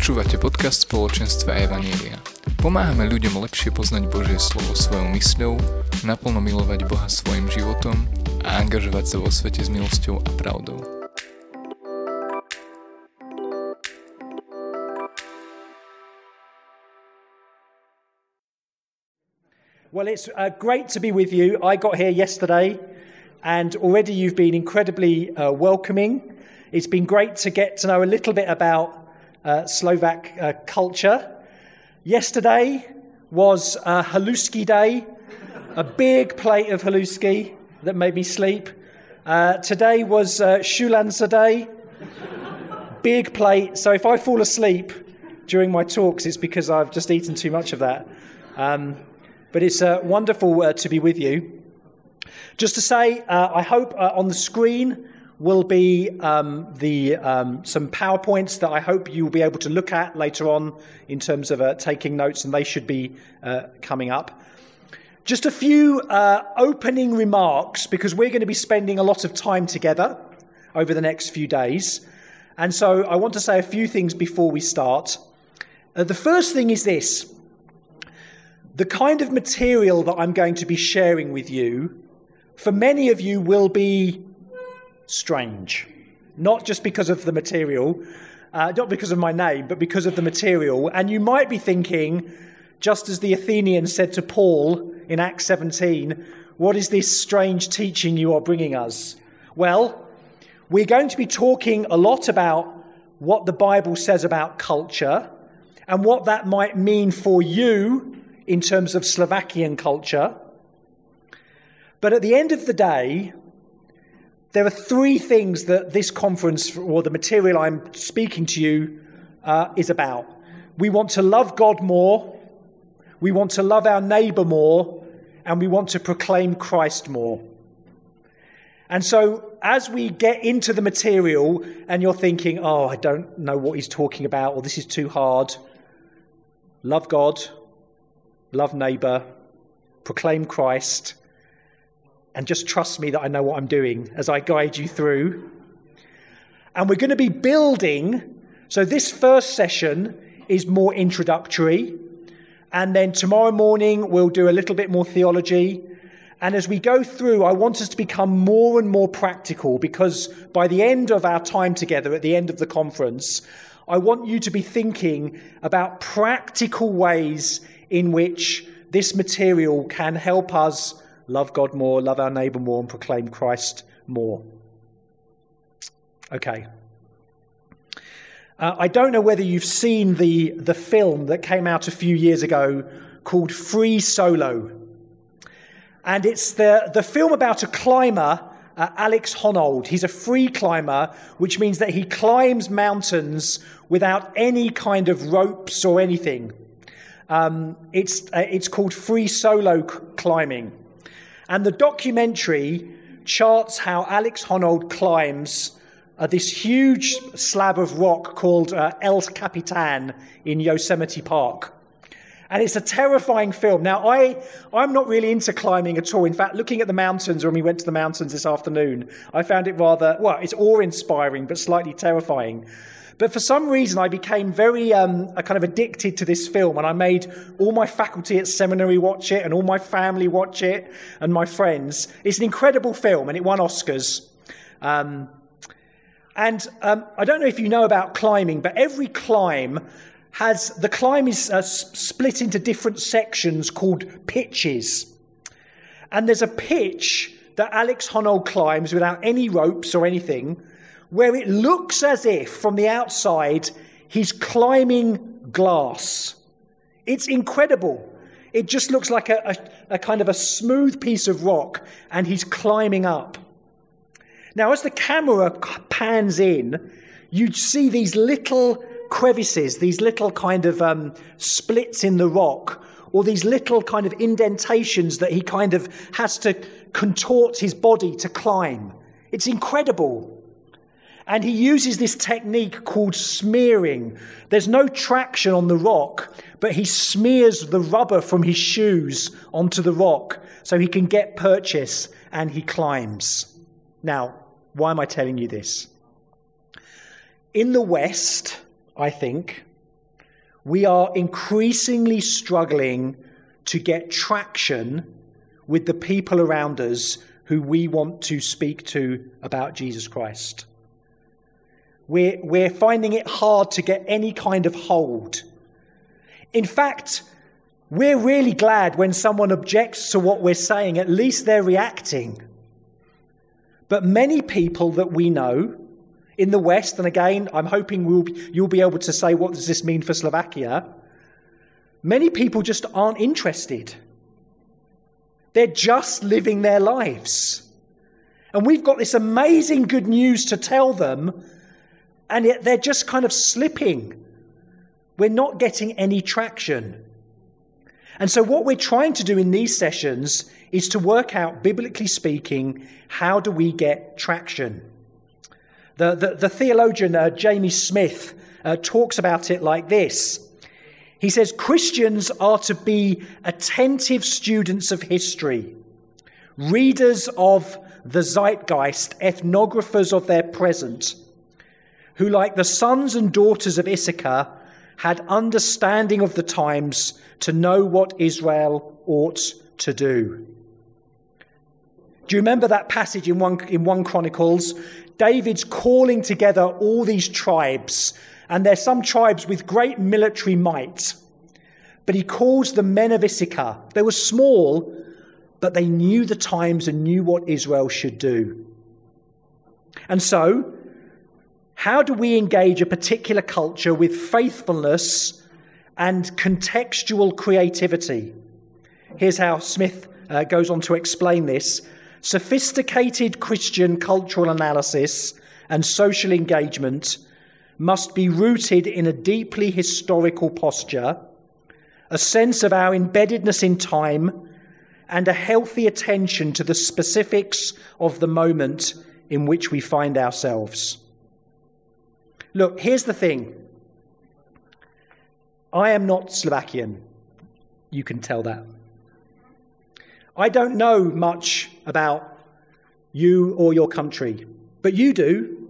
Počúvate podcast spoločenstva Evanielia. Pomáhame ľuďom lepšie poznať Božie slovo svojou mysľou, naplno milovať Boha svojim životom a angažovať sa vo svete s milosťou a pravdou. Well, it's uh, great to be with you. I got here yesterday, and already you've been incredibly uh, welcoming. It's been great to get to know a little bit about uh, Slovak uh, culture. Yesterday was uh, Haluski Day, a big plate of Haluski that made me sleep. Uh, today was uh, Shulansa Day, big plate. So if I fall asleep during my talks, it's because I've just eaten too much of that. Um, but it's uh, wonderful uh, to be with you. Just to say, uh, I hope on the screen will be um, the, um, some PowerPoints that I hope you will be able to look at later on in terms of uh, taking notes, and they should be uh, coming up. Just a few uh, opening remarks because we're going to be spending a lot of time together over the next few days. And so I want to say a few things before we start. Uh, the first thing is this the kind of material that I'm going to be sharing with you, for many of you, will be strange. Not just because of the material, uh, not because of my name, but because of the material. And you might be thinking, just as the Athenians said to Paul in Acts 17, what is this strange teaching you are bringing us? Well, we're going to be talking a lot about what the Bible says about culture and what that might mean for you in terms of Slovakian culture. But at the end of the day, there are three things that this conference or the material I'm speaking to you uh, is about. We want to love God more, we want to love our neighbor more, and we want to proclaim Christ more. And so, as we get into the material and you're thinking, oh, I don't know what he's talking about, or this is too hard, love God, love neighbor, proclaim Christ, and just trust me that I know what I'm doing as I guide you through. And we're going to be building. So, this first session is more introductory. And then tomorrow morning, we'll do a little bit more theology. And as we go through, I want us to become more and more practical because by the end of our time together, at the end of the conference, I want you to be thinking about practical ways in which this material can help us love God more, love our neighbor more, and proclaim Christ more. Okay. Uh, I don't know whether you've seen the, the film that came out a few years ago called Free Solo. And it's the, the film about a climber, uh, Alex Honnold. He's a free climber, which means that he climbs mountains without any kind of ropes or anything. Um, it's, uh, it's called free solo climbing. And the documentary charts how Alex Honnold climbs uh, this huge slab of rock called uh, El Capitan in Yosemite Park. And it's a terrifying film. Now, I, I'm not really into climbing at all. In fact, looking at the mountains when we went to the mountains this afternoon, I found it rather, well, it's awe inspiring, but slightly terrifying. But for some reason, I became very um, kind of addicted to this film, and I made all my faculty at seminary watch it, and all my family watch it, and my friends. It's an incredible film, and it won Oscars. Um, and um, I don't know if you know about climbing, but every climb has the climb is uh, split into different sections called pitches. And there's a pitch that Alex Honnold climbs without any ropes or anything where it looks as if from the outside he's climbing glass. It's incredible. It just looks like a, a, a, kind of a smooth piece of rock, and he's climbing up. Now, as the camera pans in, you see these little crevices, these little kind of um, splits in the rock, or these little kind of indentations that he kind of has to contort his body to climb. It's incredible. And he uses this technique called smearing. There's no traction on the rock, but he smears the rubber from his shoes onto the rock so he can get purchase and he climbs. Now, why am I telling you this? In the West, I think, we are increasingly struggling to get traction with the people around us who we want to speak to about Jesus Christ. We're, we're finding it hard to get any kind of hold. In fact, we're really glad when someone objects to what we're saying, at least they're reacting. But many people that we know in the West, and again, I'm hoping we'll be, you'll be able to say, what does this mean for Slovakia? Many people just aren't interested. They're just living their lives. And we've got this amazing good news to tell them, and yet they're just kind of slipping. We're not getting any traction. And so, what we're trying to do in these sessions is to work out, biblically speaking, how do we get traction? The, the, the theologian uh, Jamie Smith uh, talks about it like this. He says Christians are to be attentive students of history, readers of the zeitgeist, ethnographers of their present, who, like the sons and daughters of Issachar, had understanding of the times to know what Israel ought to do. Do you remember that passage in 1, in 1 Chronicles? David's calling together all these tribes, and there's some tribes with great military might. But he calls the men of Issachar. They were small, but they knew the times and knew what Israel should do. And so, how do we engage a particular culture with faithfulness and contextual creativity? Here's how Smith uh, goes on to explain this. Sophisticated Christian cultural analysis and social engagement must be rooted in a deeply historical posture, a sense of our embeddedness in time, and a healthy attention to the specifics of the moment in which we find ourselves. Look, here's the thing I am not Slovakian. You can tell that. I don't know much about you or your country, but you do.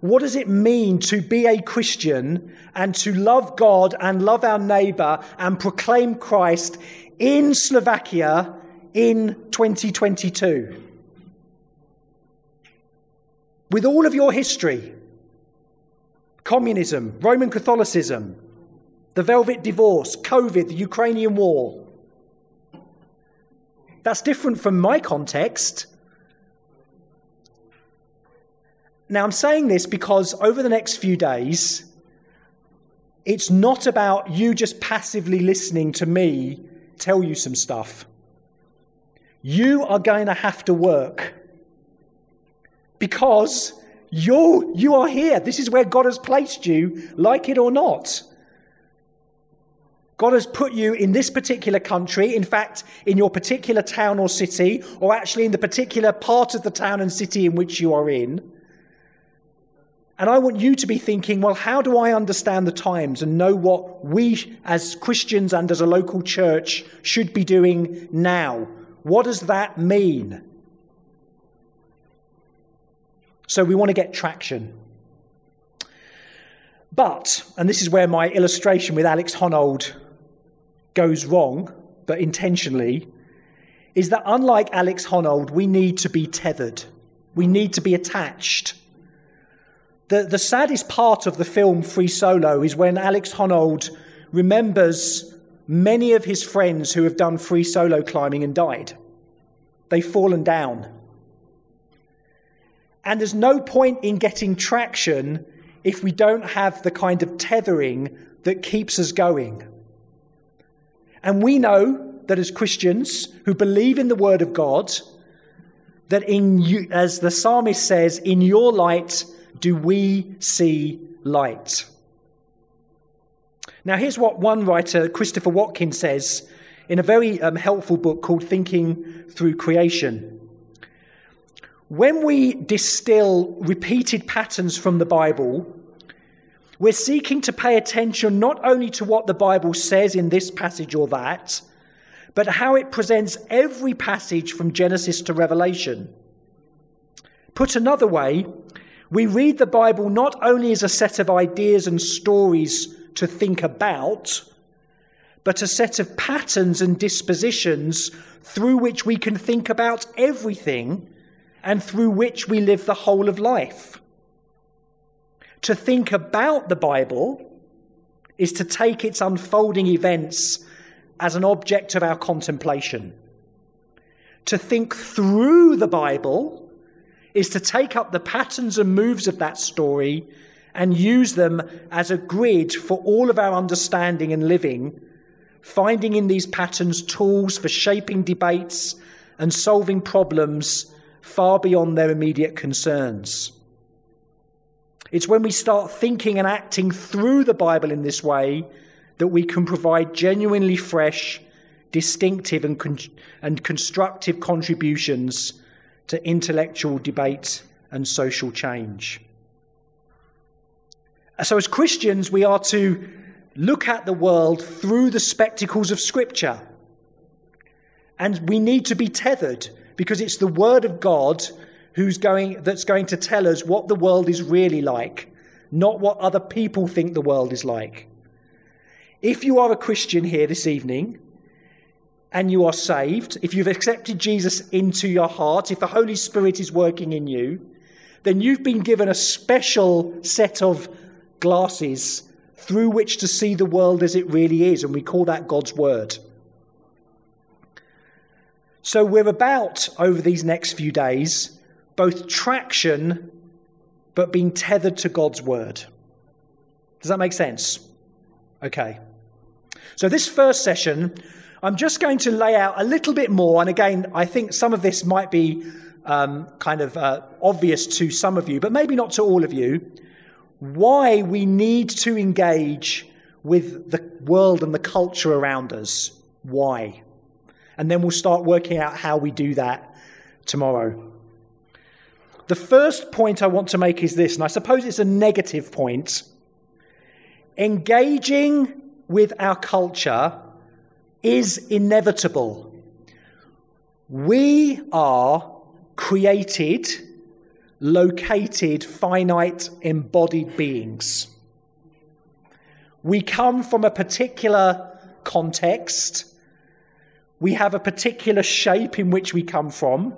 What does it mean to be a Christian and to love God and love our neighbor and proclaim Christ in Slovakia in 2022? With all of your history, communism, Roman Catholicism, the Velvet Divorce, COVID, the Ukrainian war. That's different from my context. Now, I'm saying this because over the next few days, it's not about you just passively listening to me tell you some stuff. You are going to have to work because you you are here. This is where God has placed you, like it or not. God has put you in this particular country, in fact, in your particular town or city, or actually in the particular part of the town and city in which you are in. And I want you to be thinking, well, how do I understand the times and know what we as Christians and as a local church should be doing now? What does that mean? So we want to get traction. But, and this is where my illustration with Alex Honnold goes wrong, but intentionally, is that unlike Alex Honnold, we need to be tethered. We need to be attached. The, the saddest part of the film Free Solo is when Alex Honnold remembers many of his friends who have done free solo climbing and died. They've fallen down. And there's no point in getting traction if we don't have the kind of tethering that keeps us going. And we know that as Christians who believe in the Word of God, that in you, as the psalmist says, in your light do we see light. Now, here's what one writer, Christopher Watkins, says in a very um, helpful book called Thinking Through Creation. When we distill repeated patterns from the Bible, we're seeking to pay attention not only to what the Bible says in this passage or that, but how it presents every passage from Genesis to Revelation. Put another way, we read the Bible not only as a set of ideas and stories to think about, but a set of patterns and dispositions through which we can think about everything and through which we live the whole of life. To think about the Bible is to take its unfolding events as an object of our contemplation. To think through the Bible is to take up the patterns and moves of that story and use them as a grid for all of our understanding and living, finding in these patterns tools for shaping debates and solving problems far beyond their immediate concerns. It's when we start thinking and acting through the Bible in this way that we can provide genuinely fresh, distinctive, and, con- and constructive contributions to intellectual debate and social change. So, as Christians, we are to look at the world through the spectacles of Scripture. And we need to be tethered because it's the Word of God who's going, that's going to tell us what the world is really like, not what other people think the world is like. If you are a Christian here this evening and you are saved, if you've accepted Jesus into your heart, if the Holy Spirit is working in you, then you've been given a special set of glasses through which to see the world as it really is, and we call that God's Word. So we're about, over these next few days, both traction but being tethered to God's Word. Does that make sense? Okay. So, this first session, I'm just going to lay out a little bit more, and again, I think some of this might be um, kind of uh, obvious to some of you, but maybe not to all of you why we need to engage with the world and the culture around us. Why? And then we'll start working out how we do that tomorrow. The first point I want to make is this, and I suppose it's a negative point. Engaging with our culture is inevitable. We are created located, finite, embodied beings. We come from a particular context. We have a particular shape in which we come from.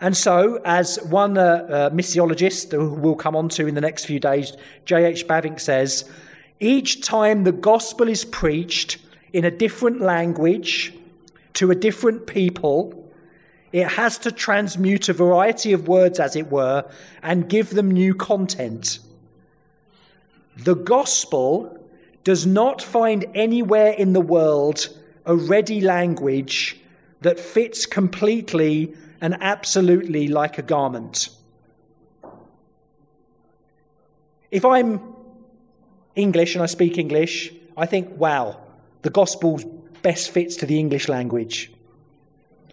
And so, as one uh, uh, missiologist who we'll come on to in the next few days, J.H. Bavinck says, each time the gospel is preached in a different language to a different people, it has to transmute a variety of words, as it were, and give them new content. The gospel does not find anywhere in the world a ready language that fits completely and absolutely like a garment. If I'm English and I speak English, I think, wow, the gospel best fits to the English language.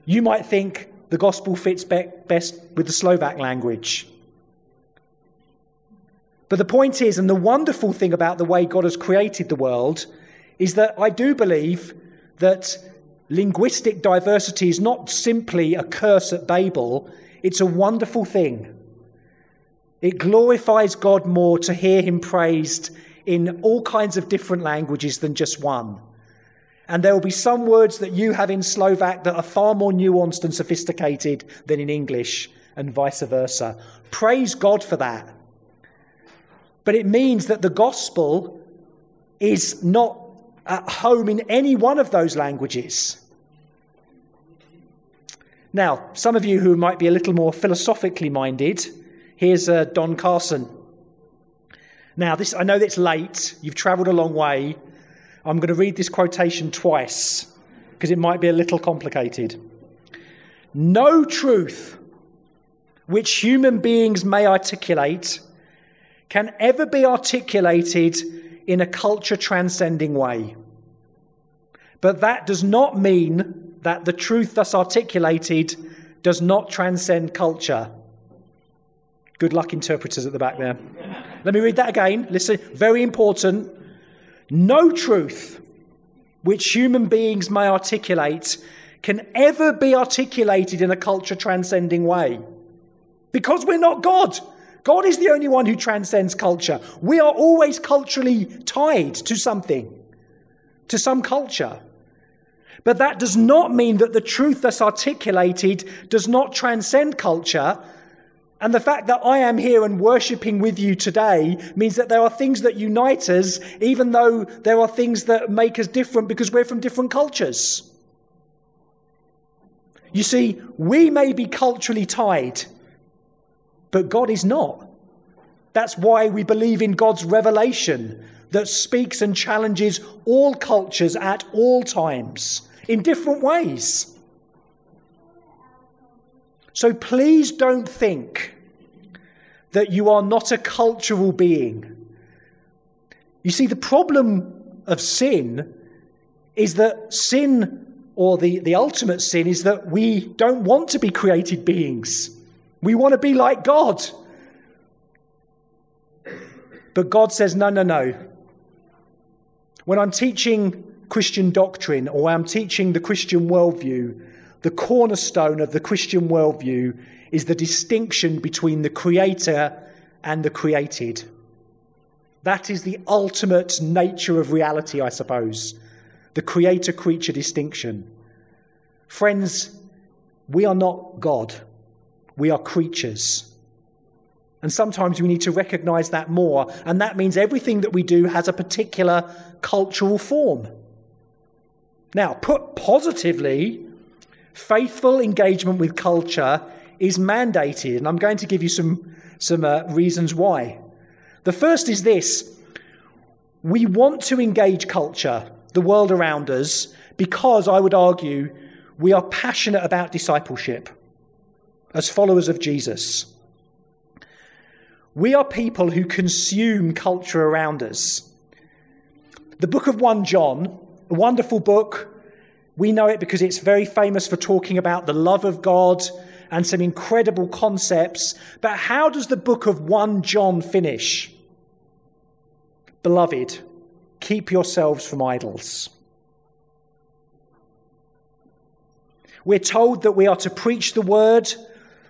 You might think the gospel fits best with the Slovak language. But the point is, and the wonderful thing about the way God has created the world, is that I do believe that linguistic diversity is not simply a curse at Babel, it's a wonderful thing. It glorifies God more to hear him praised in all kinds of different languages than just one. And there will be some words that you have in Slovak that are far more nuanced and sophisticated than in English, and vice versa. Praise God for that. But it means that the gospel is not at home in any one of those languages. Now, some of you who might be a little more philosophically minded, here's uh, Don Carson. Now, this I know it's late. You've travelled a long way. I'm going to read this quotation twice because it might be a little complicated. No truth which human beings may articulate can ever be articulated in a culture transcending way. But that does not mean that the truth thus articulated does not transcend culture. Good luck, interpreters at the back there. Let me read that again. Listen, very important. No truth which human beings may articulate can ever be articulated in a culture transcending way. Because we're not God. God is the only one who transcends culture. We are always culturally tied to something, to some culture. But that does not mean that the truth that's articulated does not transcend culture. And the fact that I am here and worshipping with you today means that there are things that unite us, even though there are things that make us different because we're from different cultures. You see, we may be culturally tied, but God is not. That's why we believe in God's revelation that speaks and challenges all cultures at all times in different ways. So please don't think that you are not a cultural being. You see, the problem of sin is that sin, or the, the ultimate sin, is that we don't want to be created beings. We want to be like God. But God says, no, no, no. When I'm teaching Christian doctrine or I'm teaching the Christian worldview, the cornerstone of the Christian worldview is the distinction between the creator and the created. That is the ultimate nature of reality, I suppose. The creator creature distinction. Friends, we are not God. We are creatures. And sometimes we need to recognize that more. And that means everything that we do has a particular cultural form. Now, put positively, faithful engagement with culture is mandated. And I'm going to give you some, some uh, reasons why. The first is this we want to engage culture, the world around us, because I would argue we are passionate about discipleship as followers of Jesus. We are people who consume culture around us. The book of 1 John, a wonderful book, we know it because it's very famous for talking about the love of God and some incredible concepts. But how does the book of 1 John finish? Beloved, keep yourselves from idols. We're told that we are to preach the word,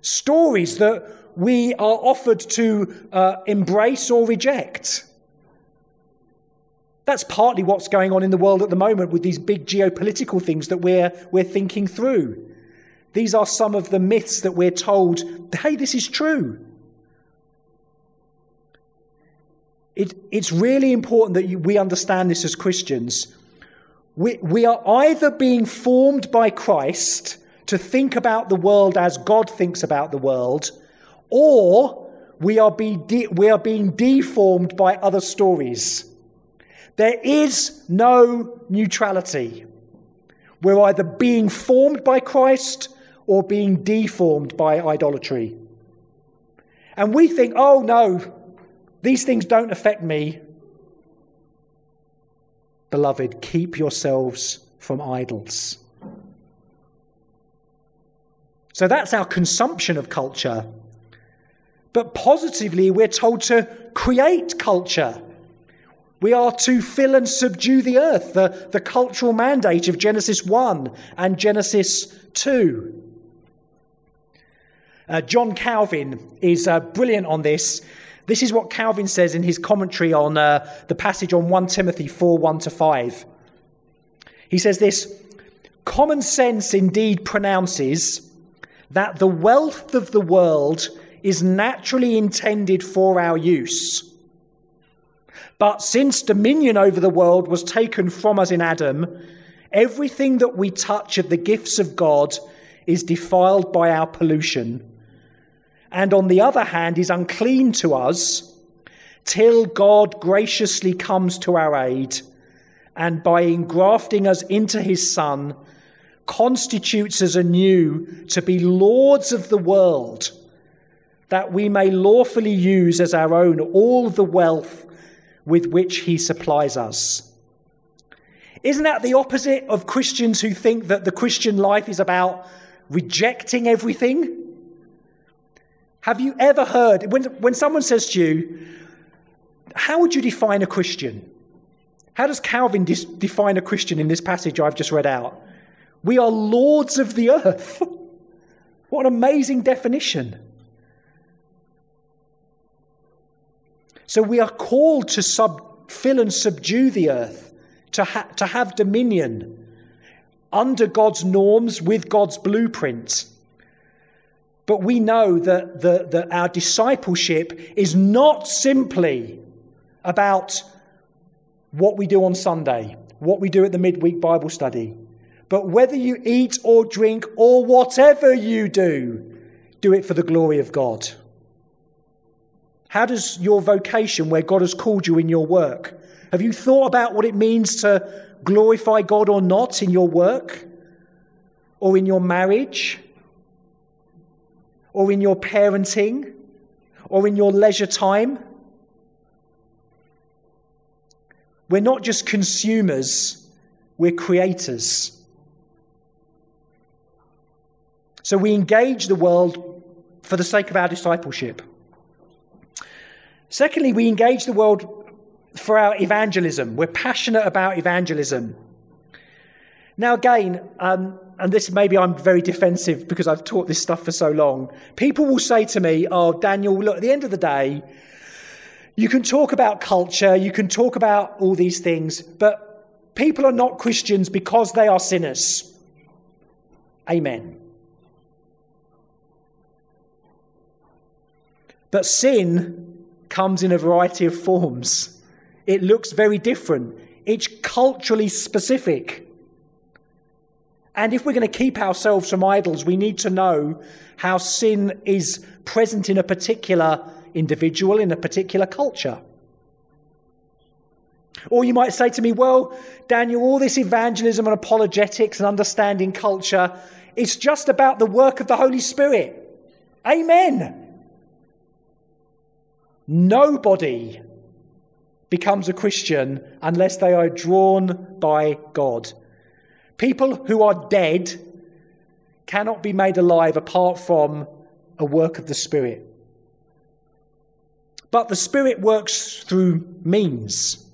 stories that we are offered to uh, embrace or reject. That's partly what's going on in the world at the moment with these big geopolitical things that we're, we're thinking through. These are some of the myths that we're told, hey, this is true. It, it's really important that you, we understand this as Christians. We, we are either being formed by Christ to think about the world as God thinks about the world, or we are, be de- we are being deformed by other stories. There is no neutrality. We're either being formed by Christ or being deformed by idolatry. And we think, oh no, these things don't affect me. Beloved, keep yourselves from idols. So that's our consumption of culture. But positively, we're told to create culture. We are to fill and subdue the earth, the, the cultural mandate of Genesis 1 and Genesis 2. Uh, John Calvin is uh, brilliant on this. This is what Calvin says in his commentary on uh, the passage on 1 Timothy 4 1 to 5. He says this Common sense indeed pronounces that the wealth of the world is naturally intended for our use but since dominion over the world was taken from us in Adam, everything that we touch of the gifts of God is defiled by our pollution. And on the other hand, is unclean to us till God graciously comes to our aid and by engrafting us into his Son, constitutes us anew to be lords of the world that we may lawfully use as our own all the wealth with which he supplies us. Isn't that the opposite of Christians who think that the Christian life is about rejecting everything? Have you ever heard, when, when someone says to you, How would you define a Christian? How does Calvin dis- define a Christian in this passage I've just read out? We are lords of the earth. what an amazing definition. So we are called to sub- fill and subdue the earth, to, ha- to have dominion under God's norms with God's blueprint. But we know that, that, that our discipleship is not simply about what we do on Sunday, what we do at the midweek Bible study, but whether you eat or drink or whatever you do, do it for the glory of God. How does your vocation, where God has called you in your work, have you thought about what it means to glorify God or not in your work, or in your marriage, or in your parenting, or in your leisure time? We're not just consumers, we're creators. So we engage the world for the sake of our discipleship. Secondly, we engage the world for our evangelism. We're passionate about evangelism. Now, again, um, and this maybe I'm very defensive because I've taught this stuff for so long. People will say to me, Oh, Daniel, look, at the end of the day, you can talk about culture, you can talk about all these things, but people are not Christians because they are sinners. Amen. But sin comes in a variety of forms. It looks very different. It's culturally specific. And if we're going to keep ourselves from idols, we need to know how sin is present in a particular individual, in a particular culture. Or you might say to me, well, Daniel, all this evangelism and apologetics and understanding culture, it's just about the work of the Holy Spirit. Amen. Nobody becomes a Christian unless they are drawn by God. People who are dead cannot be made alive apart from a work of the Spirit. But the Spirit works through means.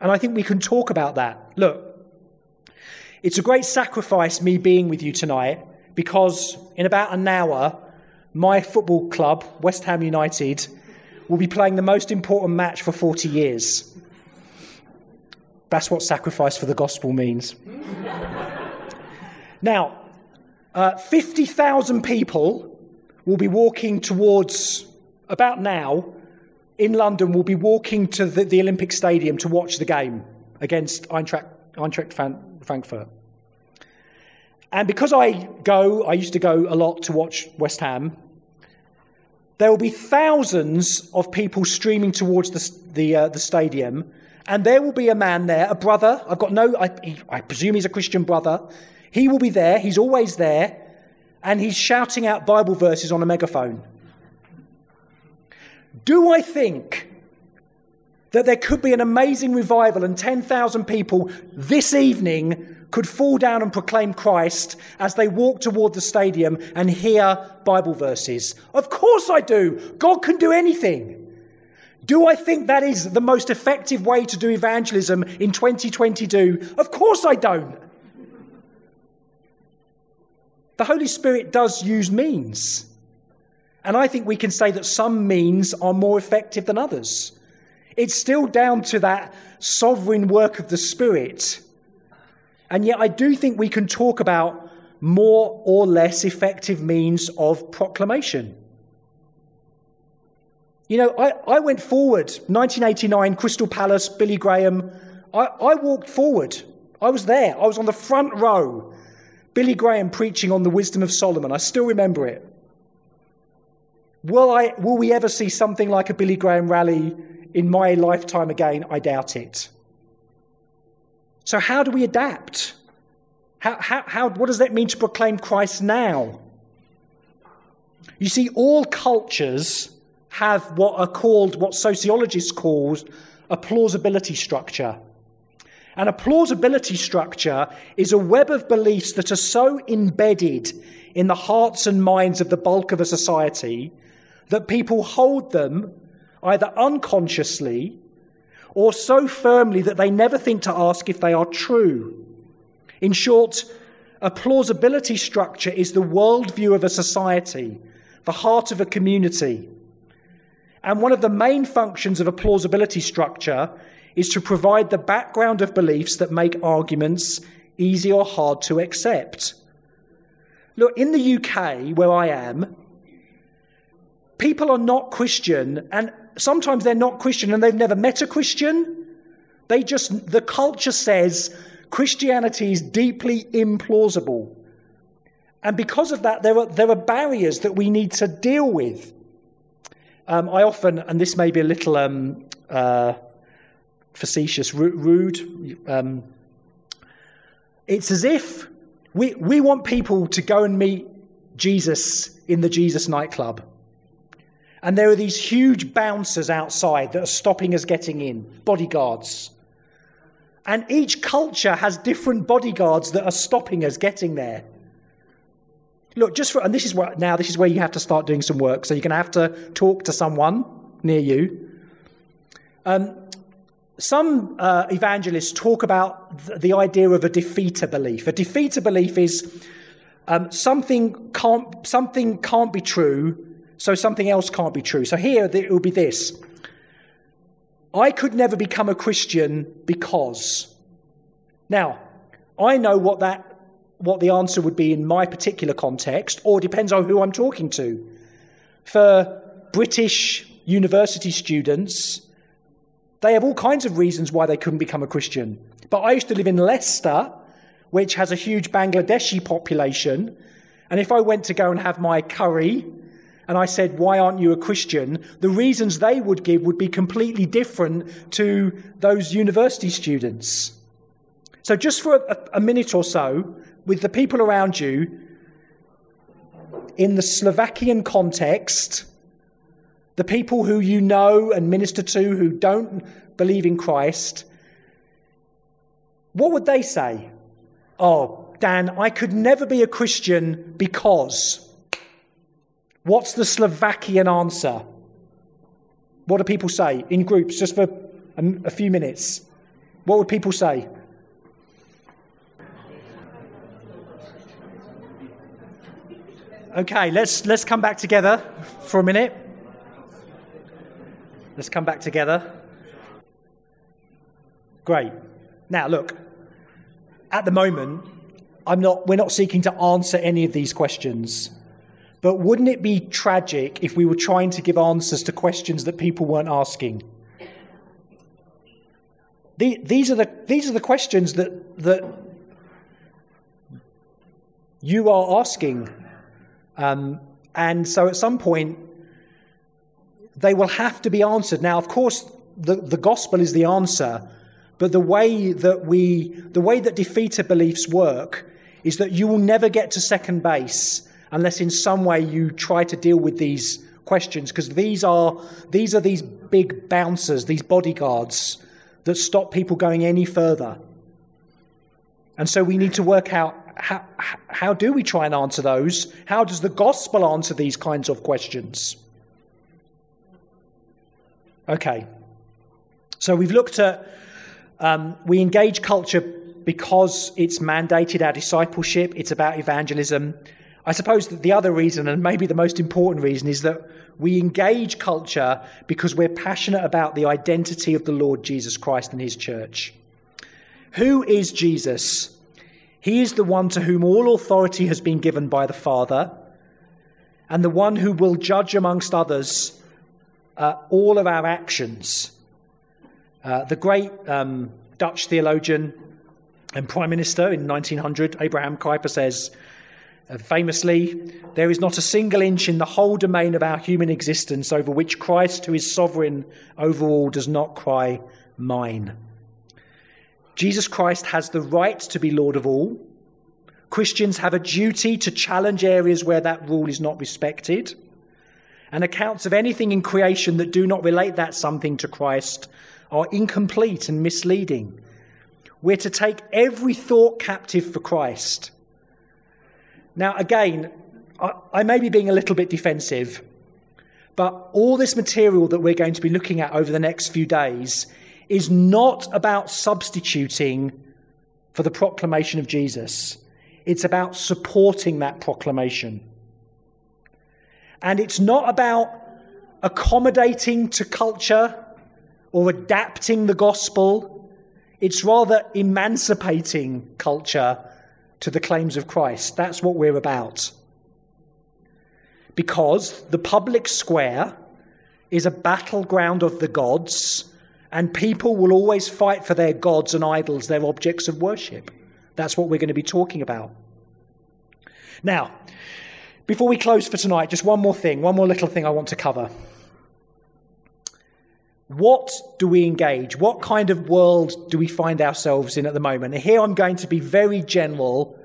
And I think we can talk about that. Look, it's a great sacrifice me being with you tonight because in about an hour, my football club, West Ham United, will be playing the most important match for 40 years. That's what sacrifice for the gospel means. now, uh, 50,000 people will be walking towards, about now, in London, will be walking to the, the Olympic Stadium to watch the game against Eintracht, Eintracht Frankfurt. And because I go, I used to go a lot to watch West Ham, there will be thousands of people streaming towards the, the, uh, the stadium, and there will be a man there, a brother. I've got no, I, he, I presume he's a Christian brother. He will be there, he's always there, and he's shouting out Bible verses on a megaphone. Do I think that there could be an amazing revival and 10,000 people this evening could fall down and proclaim Christ as they walk toward the stadium and hear Bible verses? Of course I do. God can do anything. Do I think that is the most effective way to do evangelism in 2022? Of course I don't. The Holy Spirit does use means. And I think we can say that some means are more effective than others. It's still down to that sovereign work of the Spirit. And yet, I do think we can talk about more or less effective means of proclamation. You know, I, I went forward, 1989, Crystal Palace, Billy Graham. I, I walked forward. I was there. I was on the front row. Billy Graham preaching on the wisdom of Solomon. I still remember it. Will, I, will we ever see something like a Billy Graham rally in my lifetime again, I doubt it. So, how do we adapt? How, how, how, what does that mean to proclaim Christ now? You see, all cultures have what are called, what sociologists call, a plausibility structure. And a plausibility structure is a web of beliefs that are so embedded in the hearts and minds of the bulk of a society that people hold them either unconsciously or so firmly that they never think to ask if they are true. In short, a plausibility structure is the worldview of a society, the heart of a community. And one of the main functions of a plausibility structure is to provide the background of beliefs that make arguments easy or hard to accept. Look, in the UK, where I am, people are not Christian, and sometimes they're not Christian and they've never met a Christian. They just, the culture says Christianity is deeply implausible. And because of that, there are, there are barriers that we need to deal with. Um, I often, and this may be a little um, uh, facetious, rude, um, it's as if we, we want people to go and meet Jesus in the Jesus nightclub. And there are these huge bouncers outside that are stopping us getting in, bodyguards. And each culture has different bodyguards that are stopping us getting there. Look, just for, and this is what, now this is where you have to start doing some work. So you're going to have to talk to someone near you. Um, some uh, evangelists talk about the, the idea of a defeater belief. A defeater belief is um, something can't something can't be true so something else can't be true. So here it will be this I could never become a Christian because. Now, I know what that what the answer would be in my particular context, or depends on who I'm talking to. For British university students, they have all kinds of reasons why they couldn't become a Christian. But I used to live in Leicester, which has a huge Bangladeshi population, and if I went to go and have my curry and I said, Why aren't you a Christian? the reasons they would give would be completely different to those university students. So, just for a, a minute or so, with the people around you, in the Slovakian context, the people who you know and minister to who don't believe in Christ, what would they say? Oh, Dan, I could never be a Christian because. What's the Slovakian answer? What do people say in groups just for a, few minutes? What would people say? Okay, let's let's come back together for a minute. Let's come back together. Great. Now look, at the moment, I'm not we're not seeking to answer any of these questions. But wouldn't it be tragic if we were trying to give answers to questions that people weren't asking? The, these, are the, these are the questions that, that you are asking. Um, and so at some point, they will have to be answered. Now, of course, the, the gospel is the answer, but the way that we, the way that defeater beliefs work is that you will never get to second base unless in some way you try to deal with these questions, because these are, these are these big bouncers, these bodyguards that stop people going any further. And so we need to work out how, how do we try and answer those? How does the gospel answer these kinds of questions? Okay. So we've looked at, um, we engage culture because it's mandated our discipleship, it's about evangelism. I suppose that the other reason, and maybe the most important reason, is that we engage culture because we're passionate about the identity of the Lord Jesus Christ and his church. Who is Jesus? He is the one to whom all authority has been given by the Father, and the one who will judge amongst others uh, all of our actions. Uh, the great um, Dutch theologian and Prime Minister in 1900, Abraham Kuyper, says, famously, there is not a single inch in the whole domain of our human existence over which Christ, who is sovereign over all, does not cry, Mine. Jesus Christ has the right to be Lord of all. Christians have a duty to challenge areas where that rule is not respected. And accounts of anything in creation that do not relate that something to Christ are incomplete and misleading. We're to take every thought captive for Christ. Now, again, I, I may be being a little bit defensive, but all this material that we're going to be looking at over the next few days is not about substituting for the proclamation of Jesus. It's about supporting that proclamation. And it's not about accommodating to culture or adapting the gospel. It's rather emancipating culture to the claims of Christ. That's what we're about. Because the public square is a battleground of the gods, and people will always fight for their gods and idols, their objects of worship. That's what we're going to be talking about. Now, before we close for tonight, just one more thing, one more little thing I want to cover. What do we engage? What kind of world do we find ourselves in at the moment? And here I'm going to be very general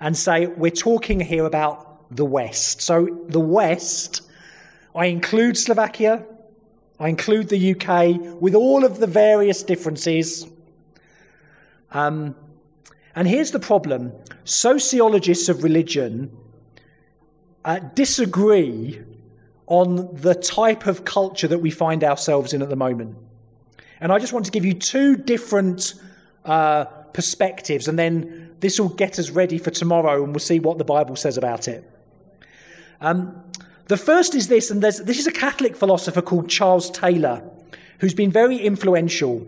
and say we're talking here about the West. So, the West, I include Slovakia, I include the UK with all of the various differences. Um, and here's the problem sociologists of religion uh, disagree on the type of culture that we find ourselves in at the moment. And I just want to give you two different uh, perspectives, and then this will get us ready for tomorrow, and we'll see what the Bible says about it. Um, the first is this, and this is a Catholic philosopher called Charles Taylor, who's been very influential.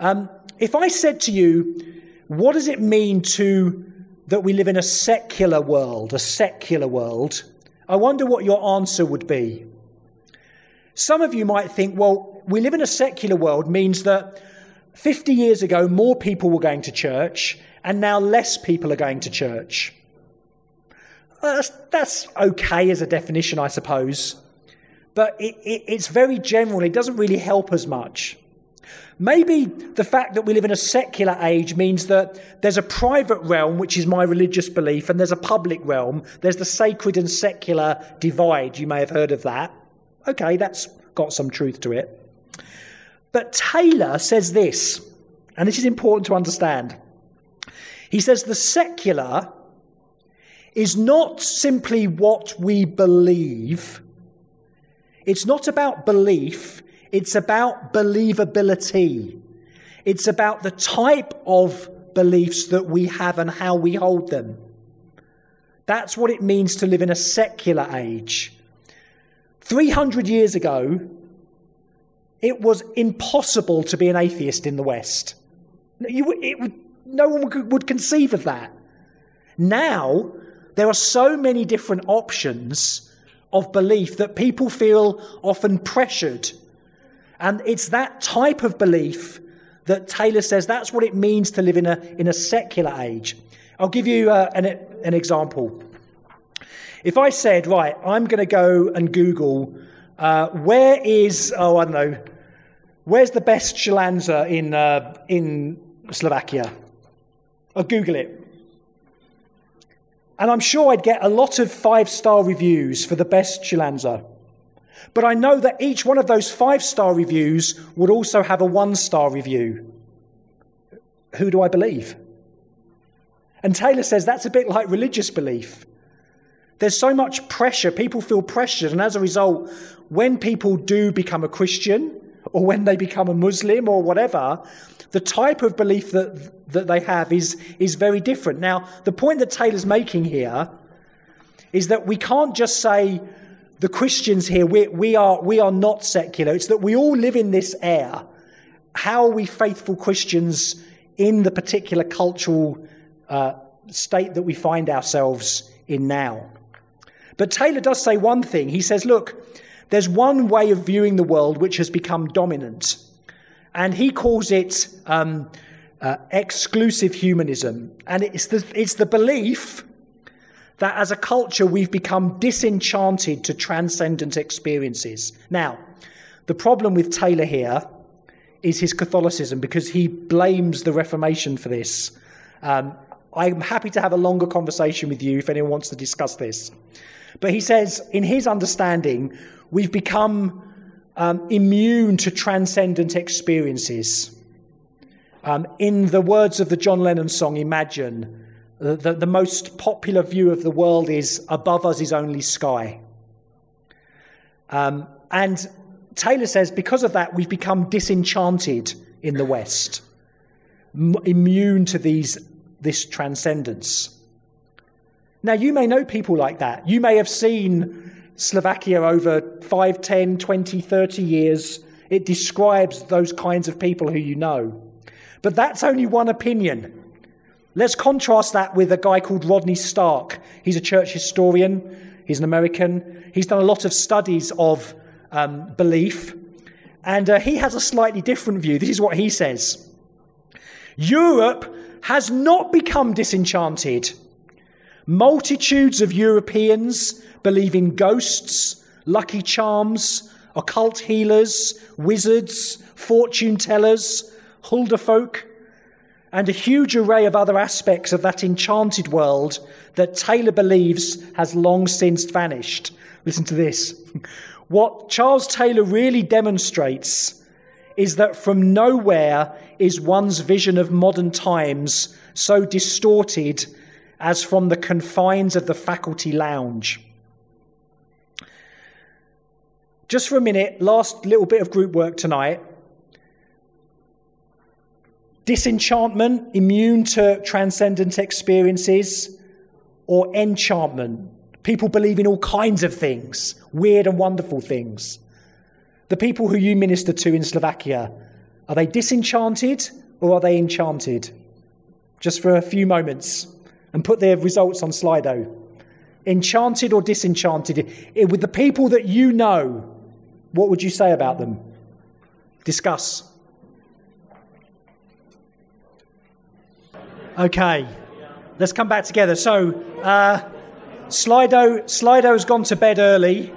Um, if I said to you, what does it mean to that we live in a secular world, a secular world? I wonder what your answer would be. Some of you might think, well, we live in a secular world means that 50 years ago, more people were going to church, and now less people are going to church. That's, that's okay as a definition, I suppose, but it, it, it's very general. It doesn't really help as much. Maybe the fact that we live in a secular age means that there's a private realm, which is my religious belief, and there's a public realm. There's the sacred and secular divide. You may have heard of that. Okay, that's got some truth to it. But Taylor says this, and this is important to understand. He says the secular is not simply what we believe. It's not about belief, it's about believability. It's about the type of beliefs that we have and how we hold them. That's what it means to live in a secular age. 300 years ago, it was impossible to be an atheist in the West. You, it, no one would, would conceive of that. Now, there are so many different options of belief that people feel often pressured and it's that type of belief that Taylor says that's what it means to live in a, in a secular age. I'll give you uh, an, an example. If I said, right, I'm going to go and Google uh, where is, oh, I don't know, where's the best Shilanza in, uh, in Slovakia? I'll Google it. And I'm sure I'd get a lot of five star reviews for the best Shilanza. But I know that each one of those five star reviews would also have a one star review. Who do I believe? And Taylor says that's a bit like religious belief. There's so much pressure, people feel pressured, and as a result, when people do become a Christian, or when they become a Muslim, or whatever, the type of belief that, that they have is, is very different. Now, the point that Taylor's making here is that we can't just say, the Christians here, we, we, are, we are not secular. It's that we all live in this air. How are we faithful Christians in the particular cultural uh, state that we find ourselves in now? But Taylor does say one thing. He says, look, there's one way of viewing the world which has become dominant. And he calls it um, uh, exclusive humanism. And it's the, it's the belief that as a culture we've become disenchanted to transcendent experiences. Now, the problem with Taylor here is his Catholicism because he blames the Reformation for this. Um, I'm happy to have a longer conversation with you if anyone wants to discuss this. But he says, in his understanding, we've become um, immune to transcendent experiences. Um, in the words of the John Lennon song, Imagine, the, the, most popular view of the world is above us is only sky. Um, and Taylor says because of that, we've become disenchanted in the West, m- immune to these, this transcendence. Now, you may know people like that. You may have seen Slovakia over 5, 10, 20, 30 years. It describes those kinds of people who you know. But that's only one opinion. Let's contrast that with a guy called Rodney Stark. He's a church historian, he's an American. He's done a lot of studies of um, belief, and uh, he has a slightly different view. This is what he says Europe has not become disenchanted. Multitudes of Europeans believe in ghosts, lucky charms, occult healers, wizards, fortune tellers, hulderfolk, and a huge array of other aspects of that enchanted world that Taylor believes has long since vanished. Listen to this. What Charles Taylor really demonstrates is that from nowhere is one's vision of modern times so distorted as from the confines of the faculty lounge. Just for a minute, last little bit of group work tonight. Disenchantment, immune to transcendent experiences, or enchantment, people believe in all kinds of things, weird and wonderful things. The people who you minister to in Slovakia, are they disenchanted or are they enchanted? Just for a few moments and put their results on Slido. Enchanted or disenchanted? Eh, with the people that you know, what would you say about them? Discuss. Okay, let's come back together. So, uh, Slido, Slido has gone to bed early,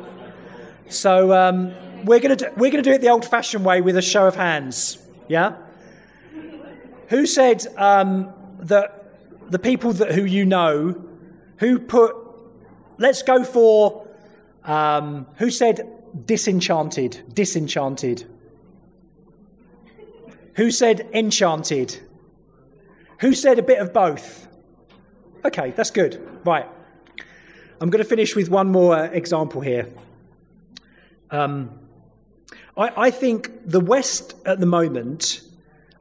so um, we're to do, we're to do it the old-fashioned way with a show of hands. Yeah. Who said um, that the people that who you know, who put? Let's go for um, who said disenchanted, disenchanted. Who said enchanted? Who said a bit of both? Okay, that's good. Right. I'm going to finish with one more uh, example here. Um, I, I, think the West at the moment,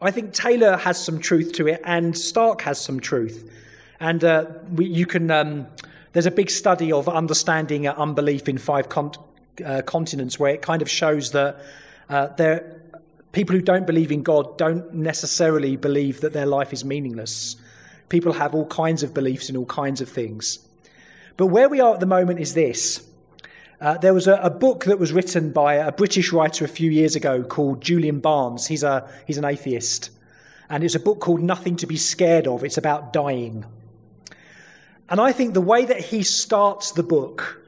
I think Taylor has some truth to it, and Stark has some truth. And uh, we, you can, um, there's a big study of understanding uh, unbelief in five con- uh, continents where it kind of shows that uh, there people who don't believe in God don't necessarily believe that their life is meaningless. People have all kinds of beliefs in all kinds of things. But where we are at the moment is this. Uh, there was a, a, book that was written by a British writer a few years ago called Julian Barnes. He's, a, he's an atheist. And it's a book called Nothing to Be Scared of. It's about dying. And I think the way that he starts the book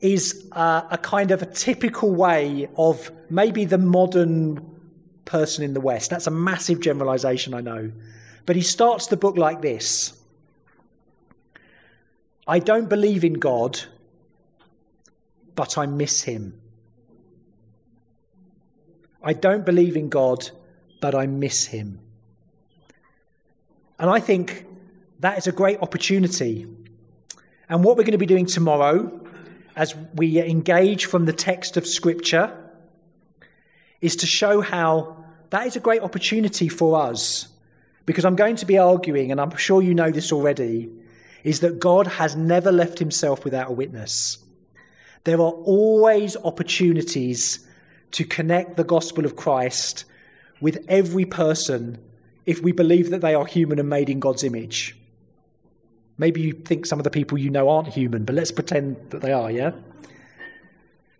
is uh, a kind of a typical way of maybe the modern person in the West. That's a massive generalization, I know. But he starts the book like this I don't believe in God, but I miss him. I don't believe in God, but I miss him. And I think that is a great opportunity. And what we're going to be doing tomorrow as we engage from the text of Scripture is to show how that is a great opportunity for us. Because I'm going to be arguing, and I'm sure you know this already, is that God has never left himself without a witness. There are always opportunities to connect the gospel of Christ with every person if we believe that they are human and made in God's image. Maybe you think some of the people you know aren't human, but let's pretend that they are, yeah?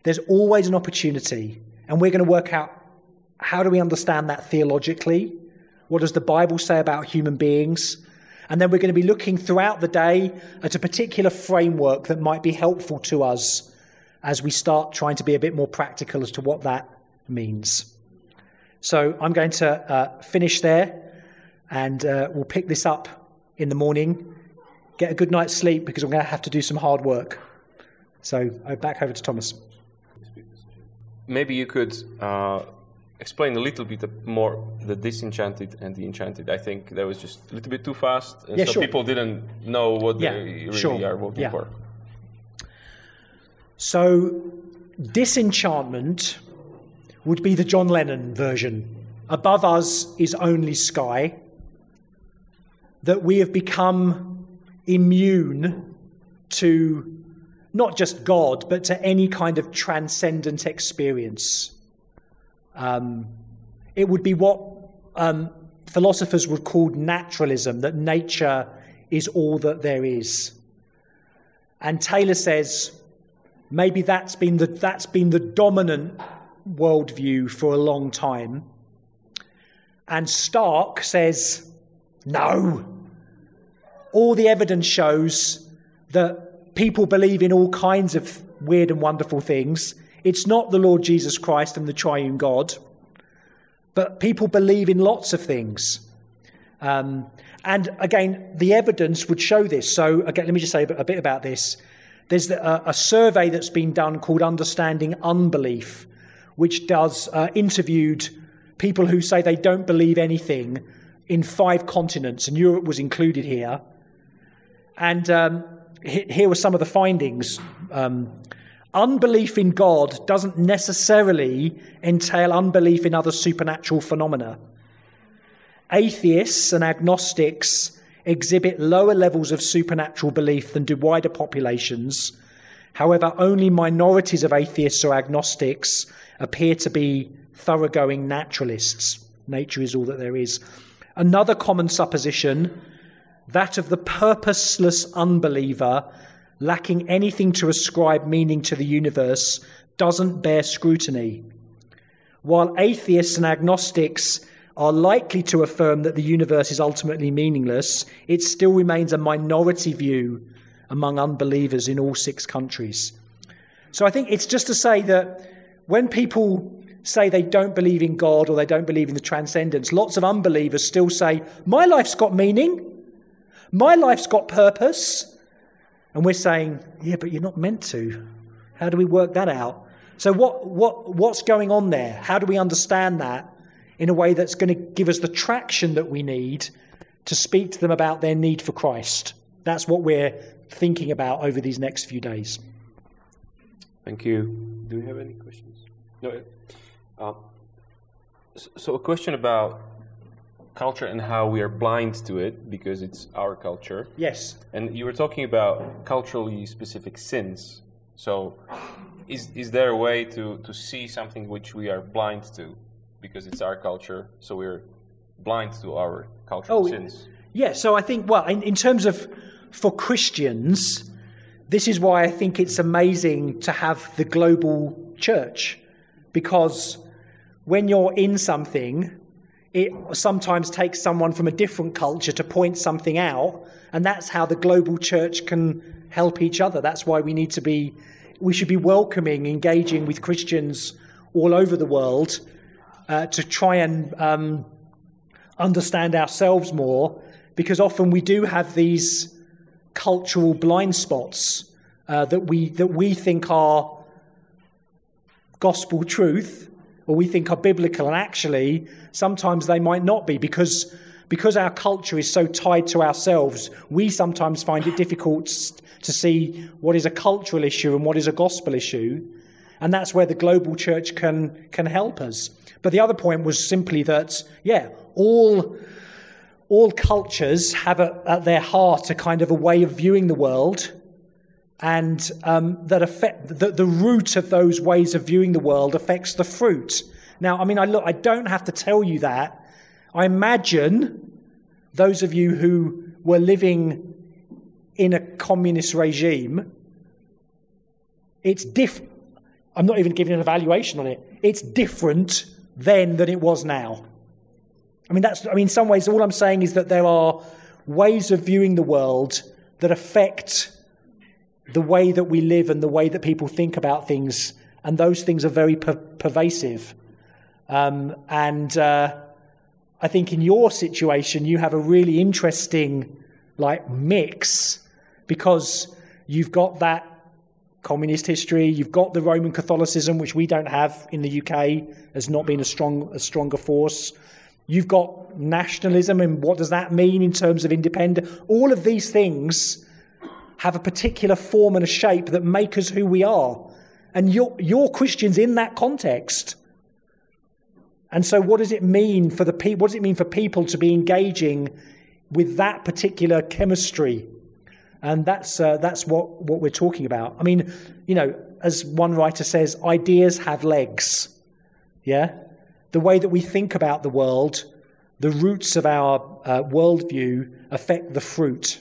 There's always an opportunity, and we're going to work out how do we understand that theologically? What does the Bible say about human beings? And then we're going to be looking throughout the day at a particular framework that might be helpful to us as we start trying to be a bit more practical as to what that means. So I'm going to uh, finish there, and uh, we'll pick this up in the morning, get a good night's sleep because I'm going to have to do some hard work. So uh, back over to Thomas. Maybe you could uh, explain a little bit more the disenchanted and the enchanted. I think that was just a little bit too fast, and Yeah, so sure. people didn't know what Yeah, they really sure. are working Yeah. for. So, disenchantment would be the John Lennon version. Above us is only sky. That we have become immune to not just God, but to any kind of transcendent experience. Um, it would be what um, philosophers would call naturalism, that nature is all that there is. And Taylor says maybe that's been the, that's been the dominant worldview for a long time. And Stark says, no. All the evidence shows that people believe in all kinds of weird and wonderful things. It's not the Lord Jesus Christ and the triune God, but people believe in lots of things. Um, and again, the evidence would show this. So, again, let me just say a bit- about this. There's a, a survey that's been done called Understanding Unbelief, which does uh, interviewed people who say they don't believe anything in five continents, and Europe was included here. And um, he- here were some of the findings. Um, unbelief in God doesn't necessarily entail unbelief in other supernatural phenomena. Atheists and agnostics exhibit lower levels of supernatural belief than do wider populations. However, only minorities of atheists or agnostics appear to be thoroughgoing naturalists. Nature is all that there is. Another common supposition, that of the purposeless unbeliever, lacking anything to ascribe meaning to the universe, doesn't bear scrutiny. While atheists and agnostics are likely to affirm that the universe is ultimately meaningless, it still remains a minority view among unbelievers in all six countries. So I think it's just to say that when people say they don't believe in God or they don't believe in the transcendence, lots of unbelievers still say, My life's got meaning, my life's got purpose. And we're saying, Yeah, but you're not meant to. How do we work that out? So, what, what, what's going on there? How do we understand that in a way that's going to give us the traction that we need to speak to them about their need for Christ? That's what we're thinking about over these next few days. Thank you. Do you have any questions? No. Uh, so, a question about culture and how we are blind to it because it's our culture. Yes. And you were talking about culturally specific sins. So, is is there a way to, to see something which we are blind to because it's our culture? So we're blind to our cultural Oh, sins. Yeah, so I think, well, in, in terms of for Christians, this is why I think it's amazing to have the global church because when you're in something, it sometimes takes someone from a different culture to point something out, and that's how the global church can help each other. That's why we need to be, we should be welcoming, engaging with Christians all over the world uh, to try and um, understand ourselves more, because often we do have these cultural blind spots uh, that we that we think are gospel truth or we think are biblical and actually sometimes they might not be because because our culture is so tied to ourselves we sometimes find it difficult to see what is a cultural issue and what is a gospel issue. And that's where the global church can can help us. But the other point was simply that yeah all all cultures have a, at their heart a kind of a way of viewing the world and um, that affect the, the root of those ways of viewing the world affects the fruit. Now, I mean, I look, I don't have to tell you that. I imagine those of you who were living in a communist regime, it's different. I'm not even giving an evaluation on it. It's different then than it was now. I mean, that's, I mean, in some ways, all I'm saying is that there are ways of viewing the world that affect the way that we live and the way that people think about things, and those things are very per- pervasive. Um, and uh, I think in your situation, you have a really interesting like mix because you've got that communist history, you've got the Roman Catholicism, which we don't have in the UK, has not been a strong a stronger force. You've got nationalism, and what does that mean in terms of independence? All of these things have a particular form and a shape that make us who we are. And you're, you're Christians in that context. And so, what does it mean for the pe- What does it mean for people to be engaging with that particular chemistry? And that's uh, that's what what we're talking about. I mean, you know, as one writer says, ideas have legs. Yeah, the way that we think about the world, the roots of our uh, worldview affect the fruit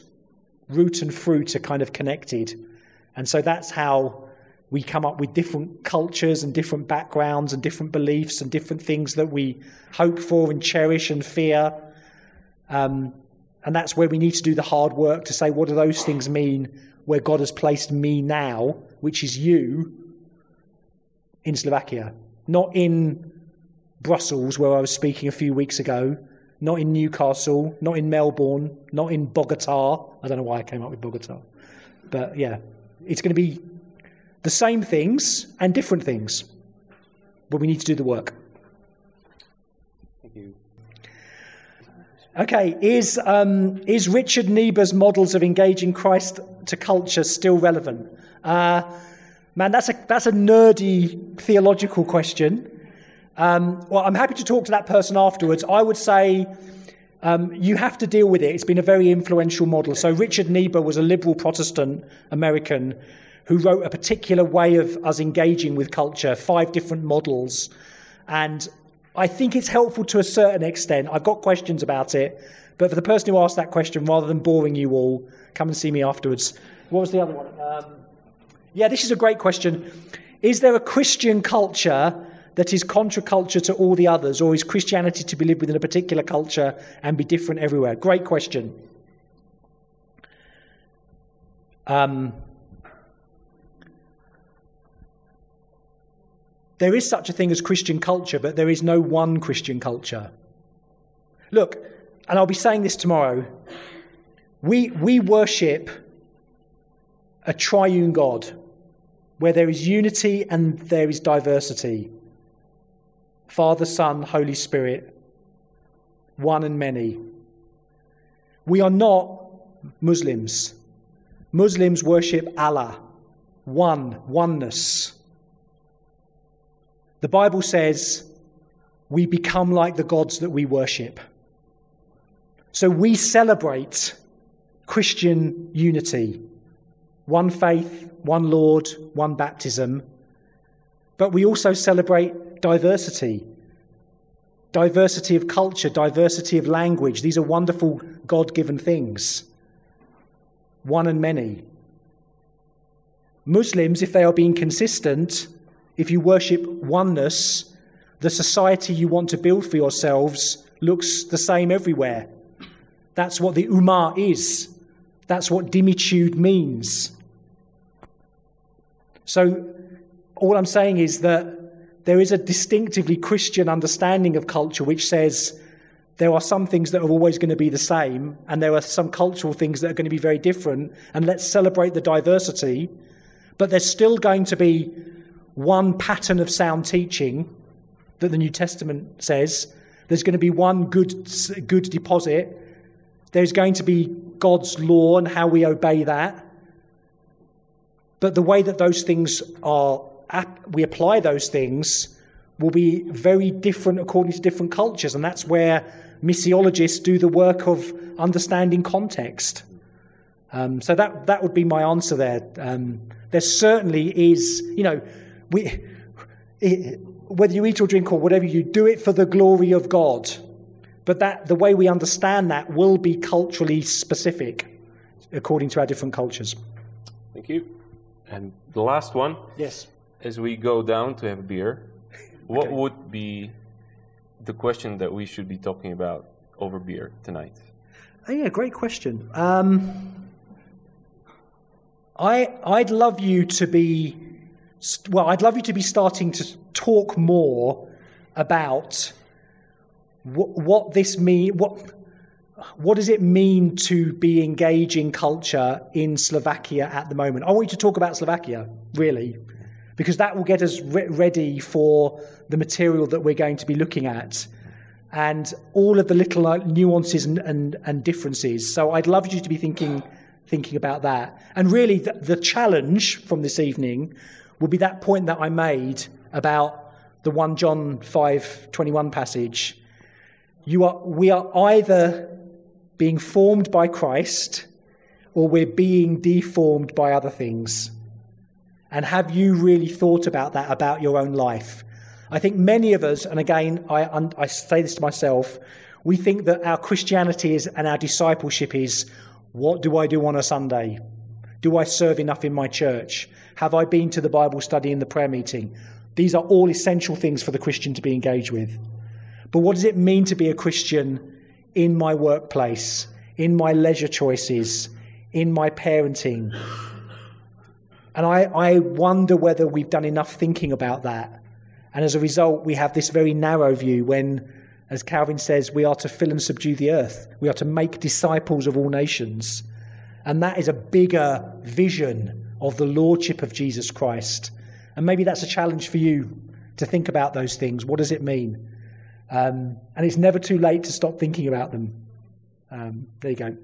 root and fruit are kind of connected. And so that's how we come up with different cultures and different backgrounds and different beliefs and different things that we hope for and cherish and fear. Um, and that's where we need to do the hard work to say, what do those things mean where God has placed me now, which is you, in Slovakia? Not in Brussels, where I was speaking a few weeks ago, not in Newcastle, not in Melbourne, not in Bogota. I don't know why I came up with Bogota. But yeah, it's going to be the same things and different things. But we need to do the work. Thank you. Okay, is, um, is Richard Niebuhr's models of engaging Christ to culture still relevant? Uh, man, that's a, that's a nerdy theological question. Um, well, I'm happy to talk to that person afterwards. I would say um, you have to deal with it. It's been a very influential model. So, Richard Niebuhr was a liberal Protestant American who wrote a particular way of us engaging with culture, five different models. And I think it's helpful to a certain extent. I've got questions about it. But for the person who asked that question, rather than boring you all, come and see me afterwards. What was the other one? Um, yeah, this is a great question. Is there a Christian culture that is contra-culture to all the others, or is Christianity to be lived within a particular culture and be different everywhere? Great question. Um, there is such a thing as Christian culture, but there is no one Christian culture. Look, and I'll be saying this tomorrow. We, we worship a triune God where there is unity and there is diversity. Father, Son, Holy Spirit, one and many. We are not Muslims. Muslims worship Allah, one, oneness. The Bible says we become like the gods that we worship. So we celebrate Christian unity one faith, one Lord, one baptism. But we also celebrate diversity diversity of culture, diversity of language. These are wonderful God given things. One and many. Muslims, if they are being consistent, if you worship oneness, the society you want to build for yourselves looks the same everywhere. That's what the Ummah is. That's what dhimmitude means. So, all I'm saying is that there is a distinctively Christian understanding of culture which says there are some things that are always going to be the same, and there are some cultural things that are going to be very different, and let's celebrate the diversity. But there's still going to be one pattern of sound teaching that the New Testament says. There's going to be one good, good deposit. There's going to be God's law and how we obey that. But the way that those things are we apply those things will be very different according to different cultures. And that's where missiologists do the work of understanding context. Um, so that, that would be my answer there. Um, there certainly is, you know, we, it, whether you eat or drink or whatever you do it for the glory of God. But that the way we understand that will be culturally specific according to our different cultures. Thank you. And the last one. Yes as we go down to have a beer, what okay. would be the question that we should be talking about over beer tonight? Oh, yeah, great question. Um, I I'd love you to be well. I'd love you to be starting to talk more about what, what this mean. What what does it mean to be engaging culture in Slovakia at the moment? I want you to talk about Slovakia, really, because that will get us re- ready for the material that we're going to be looking at and all of the little uh, nuances and, and, and differences. So I'd love you to be thinking, thinking about that. And really, the, the challenge from this evening will be that point that I made about the 1 John 5:21 passage. You are, we are either being formed by Christ or we're being deformed by other things. And have you really thought about that about your own life? I think many of us, and again, I, I say this to myself, we think that our Christianity is and our discipleship is what do I do on a Sunday? Do I serve enough in my church? Have I been to the Bible study and the prayer meeting? These are all essential things for the Christian to be engaged with. But what does it mean to be a Christian in my workplace, in my leisure choices, in my parenting? And I, I wonder whether we've done enough thinking about that. And as a result, we have this very narrow view when, as Calvin says, we are to fill and subdue the earth. We are to make disciples of all nations. And that is a bigger vision of the lordship of Jesus Christ. And maybe that's a challenge for you to think about those things. What does it mean? Um, and it's never too late to stop thinking about them. Um, there you go.